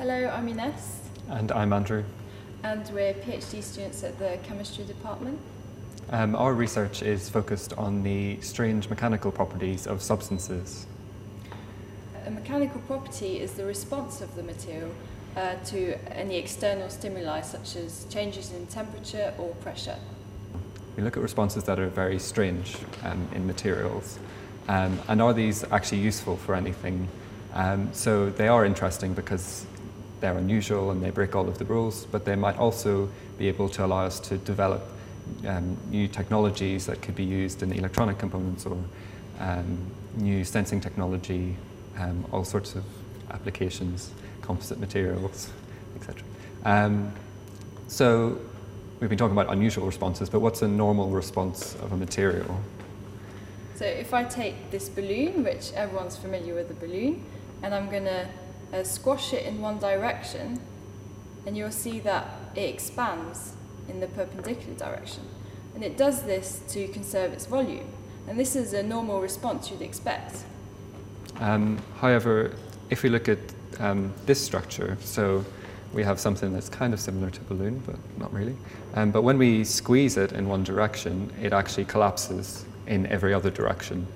Hello, I'm Ines. And I'm Andrew. And we're PhD students at the chemistry department. Um, our research is focused on the strange mechanical properties of substances. A mechanical property is the response of the material uh, to any external stimuli such as changes in temperature or pressure. We look at responses that are very strange um, in materials. Um, and are these actually useful for anything? Um, so they are interesting because they're unusual and they break all of the rules, but they might also be able to allow us to develop um, new technologies that could be used in electronic components or um, new sensing technology, um, all sorts of applications, composite materials, etc. Um, so we've been talking about unusual responses, but what's a normal response of a material? So if I take this balloon, which everyone's familiar with the balloon, and I'm going to uh, squash it in one direction, and you'll see that it expands in the perpendicular direction. And it does this to conserve its volume. And this is a normal response you'd expect. Um, however, if we look at um, this structure, so we have something that's kind of similar to a balloon, but not really. Um, but when we squeeze it in one direction, it actually collapses in every other direction.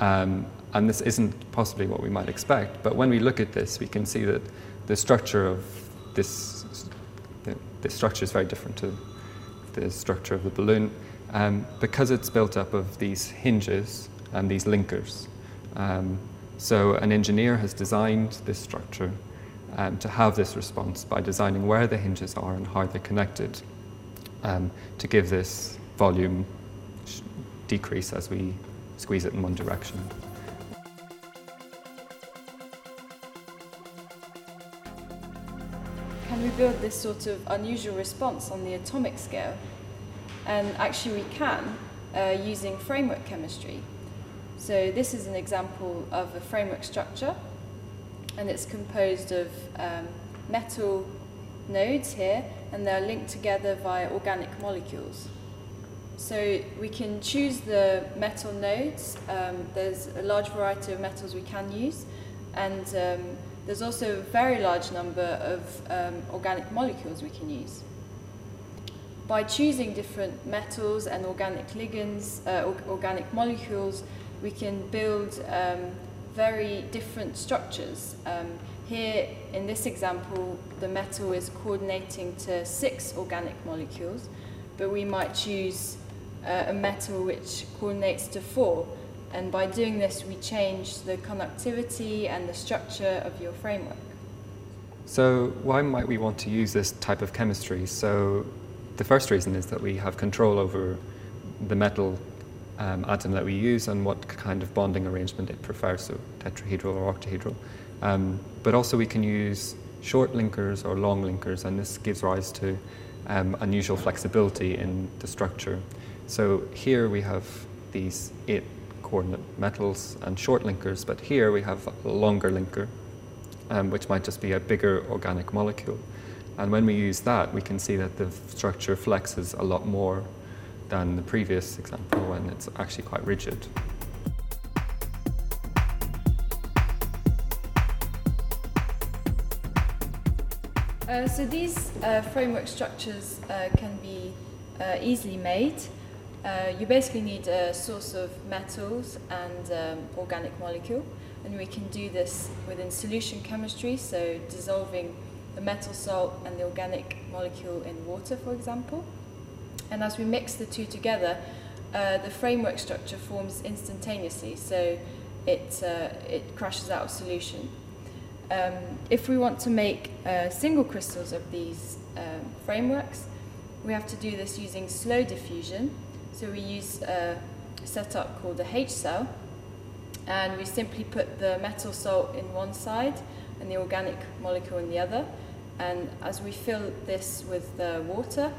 Um, and this isn't possibly what we might expect, but when we look at this, we can see that the structure of this, structure is very different to the structure of the balloon um, because it's built up of these hinges and these linkers. Um, so an engineer has designed this structure um, to have this response by designing where the hinges are and how they're connected um, to give this volume decrease as we squeeze it in one direction. Can we build this sort of unusual response on the atomic scale? And actually, we can uh, using framework chemistry. So, this is an example of a framework structure, and it's composed of um, metal nodes here, and they're linked together via organic molecules. So we can choose the metal nodes. Um, there's a large variety of metals we can use, and um, there's also a very large number of um, organic molecules we can use. By choosing different metals and organic ligands, uh, or organic molecules, we can build um, very different structures. Um, here, in this example, the metal is coordinating to six organic molecules, but we might choose uh, a metal which coordinates to four. And by doing this, we change the conductivity and the structure of your framework. So, why might we want to use this type of chemistry? So, the first reason is that we have control over the metal um, atom that we use and what kind of bonding arrangement it prefers, so tetrahedral or octahedral. Um, but also, we can use short linkers or long linkers, and this gives rise to um, unusual flexibility in the structure. So here we have these eight coordinate metals and short linkers, but here we have a longer linker, um, which might just be a bigger organic molecule. And when we use that, we can see that the structure flexes a lot more than the previous example when it's actually quite rigid. Uh, so these uh, framework structures uh, can be uh, easily made. Uh, you basically need a source of metals and um, organic molecule, and we can do this within solution chemistry, so dissolving the metal salt and the organic molecule in water, for example. And as we mix the two together, uh, the framework structure forms instantaneously, so it, uh, it crashes out of solution. Um, if we want to make uh, single crystals of these um, frameworks, we have to do this using slow diffusion, so we use a setup called a H cell, and we simply put the metal salt in one side and the organic molecule in the other. And as we fill this with the water,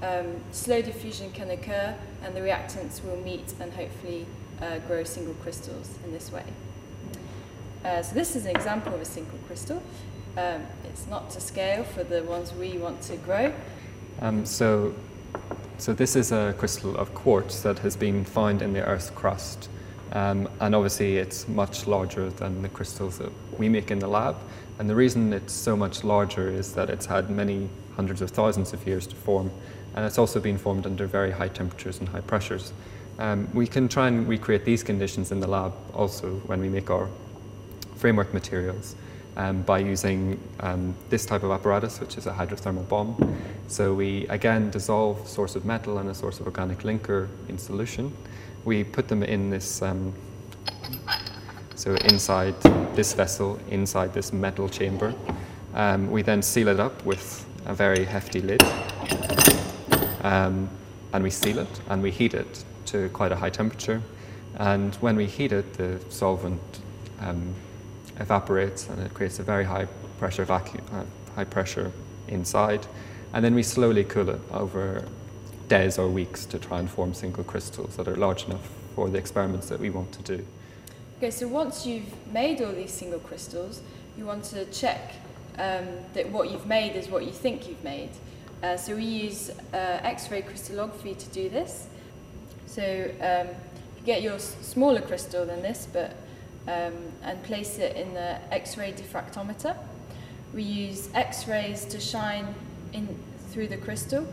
um, slow diffusion can occur and the reactants will meet and hopefully uh, grow single crystals in this way. Uh, so this is an example of a single crystal. Um, it's not to scale for the ones we want to grow. Um, so so this is a crystal of quartz that has been found in the Earth's crust Um, and obviously, it's much larger than the crystals that we make in the lab. And the reason it's so much larger is that it's had many hundreds of thousands of years to form. And it's also been formed under very high temperatures and high pressures. Um, we can try and recreate these conditions in the lab also when we make our framework materials um, by using um, this type of apparatus, which is a hydrothermal bomb. So we again dissolve source of metal and a source of organic linker in solution. We put them in this, um, so inside this vessel, inside this metal chamber. Um, we then seal it up with a very hefty lid. Um, and we seal it and we heat it to quite a high temperature. And when we heat it, the solvent um, evaporates and it creates a very high pressure vacuum, uh, high pressure inside. And then we slowly cool it over days or weeks to try and form single crystals that are large enough for the experiments that we want to do. Okay, so once you've made all these single crystals, you want to check um, that what you've made is what you think you've made. Uh, so we use uh, X-ray crystallography to do this. So um, you get your smaller crystal than this, but um, and place it in the X-ray diffractometer. We use X-rays to shine in through the crystal,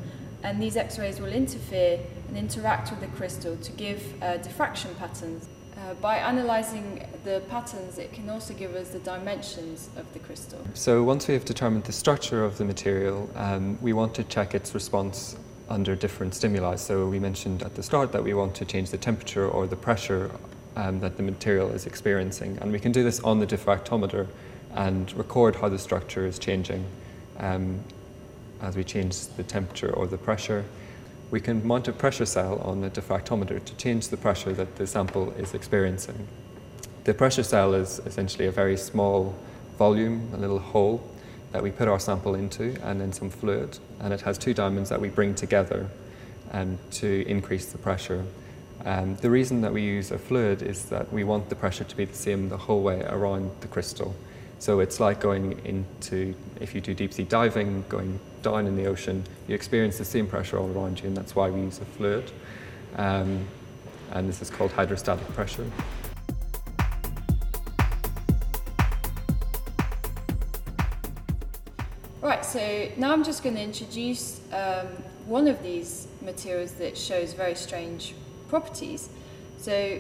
and these X-rays will interfere and interact with the crystal to give uh, diffraction patterns. Uh, by analysing the patterns, it can also give us the dimensions of the crystal. So once we have determined the structure of the material, um, we want to check its response under different stimuli. So we mentioned at the start that we want to change the temperature or the pressure um, that the material is experiencing. And we can do this on the diffractometer and record how the structure is changing um, as we change the temperature or the pressure. We can mount a pressure cell on the diffractometer to change the pressure that the sample is experiencing. The pressure cell is essentially a very small volume, a little hole that we put our sample into and then some fluid. And it has two diamonds that we bring together um, to increase the pressure. Um, the reason that we use a fluid is that we want the pressure to be the same the whole way around the crystal. So it's like going into, if you do deep sea diving, going down in the ocean, you experience the same pressure all around you, and that's why we use a fluid. Um, and this is called hydrostatic pressure. Right, so now I'm just going to introduce um, one of these materials that shows very strange properties. So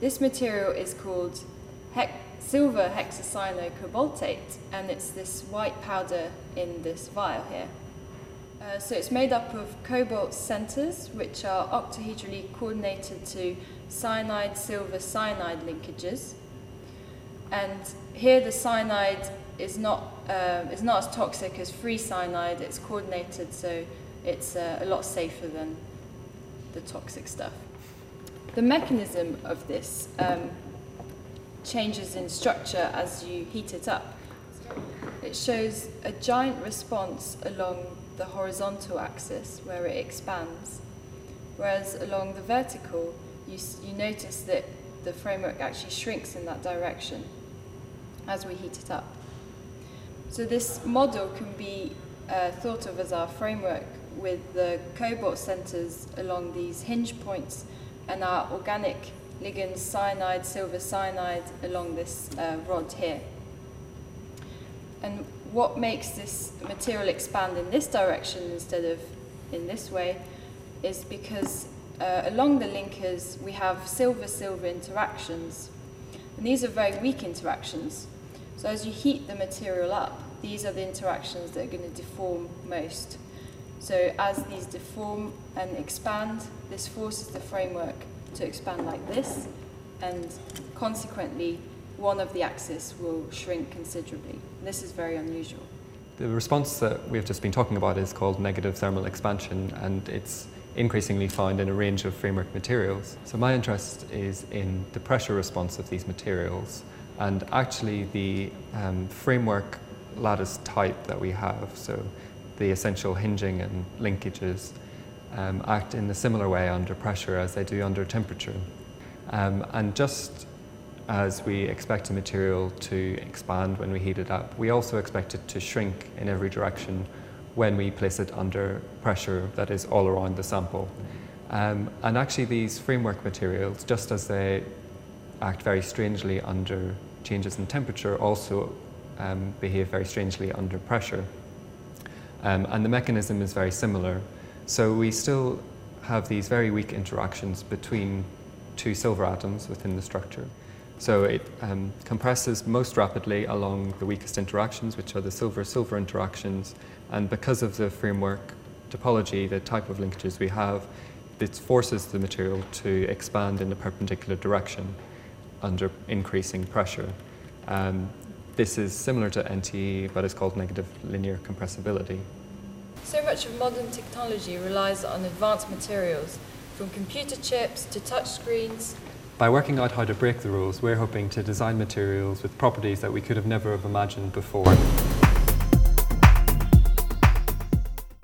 this material is called silver hexacyanocobaltate, and it's this white powder in this vial here. Uh, so it's made up of cobalt centers, which are octahedrally coordinated to cyanide silver cyanide linkages. And here the cyanide is not, uh, is not as toxic as free cyanide, it's coordinated so it's uh, a lot safer than the toxic stuff. The mechanism of this um, changes in structure as you heat it up. It shows a giant response along the horizontal axis where it expands, whereas along the vertical, you, you notice that the framework actually shrinks in that direction as we heat it up. So this model can be uh, thought of as our framework with the cobalt centers along these hinge points and our organic ligands cyanide, silver cyanide along this uh, rod here. And what makes this material expand in this direction instead of in this way is because uh, along the linkers we have silver-silver interactions. And these are very weak interactions. So as you heat the material up, these are the interactions that are going to deform most. So as these deform and expand, this forces the framework to expand like this, and consequently, one of the axes will shrink considerably. This is very unusual. The response that we've just been talking about is called negative thermal expansion, and it's increasingly found in a range of framework materials. So my interest is in the pressure response of these materials, and actually the um, framework lattice type that we have. So the essential hinging and linkages um, act in a similar way under pressure as they do under temperature. Um, and just as we expect a material to expand when we heat it up, we also expect it to shrink in every direction when we place it under pressure that is all around the sample. Um, and actually these framework materials, just as they act very strangely under changes in temperature also um, behave very strangely under pressure. Um, and the mechanism is very similar. So we still have these very weak interactions between two silver atoms within the structure. So it um, compresses most rapidly along the weakest interactions, which are the silver-silver interactions. And because of the framework topology, the type of linkages we have, it forces the material to expand in a perpendicular direction under increasing pressure. Um, this is similar to NTE, but it's called negative linear compressibility. So much of modern technology relies on advanced materials, from computer chips to touchscreens. By working out how to break the rules, we're hoping to design materials with properties that we could have never have imagined before.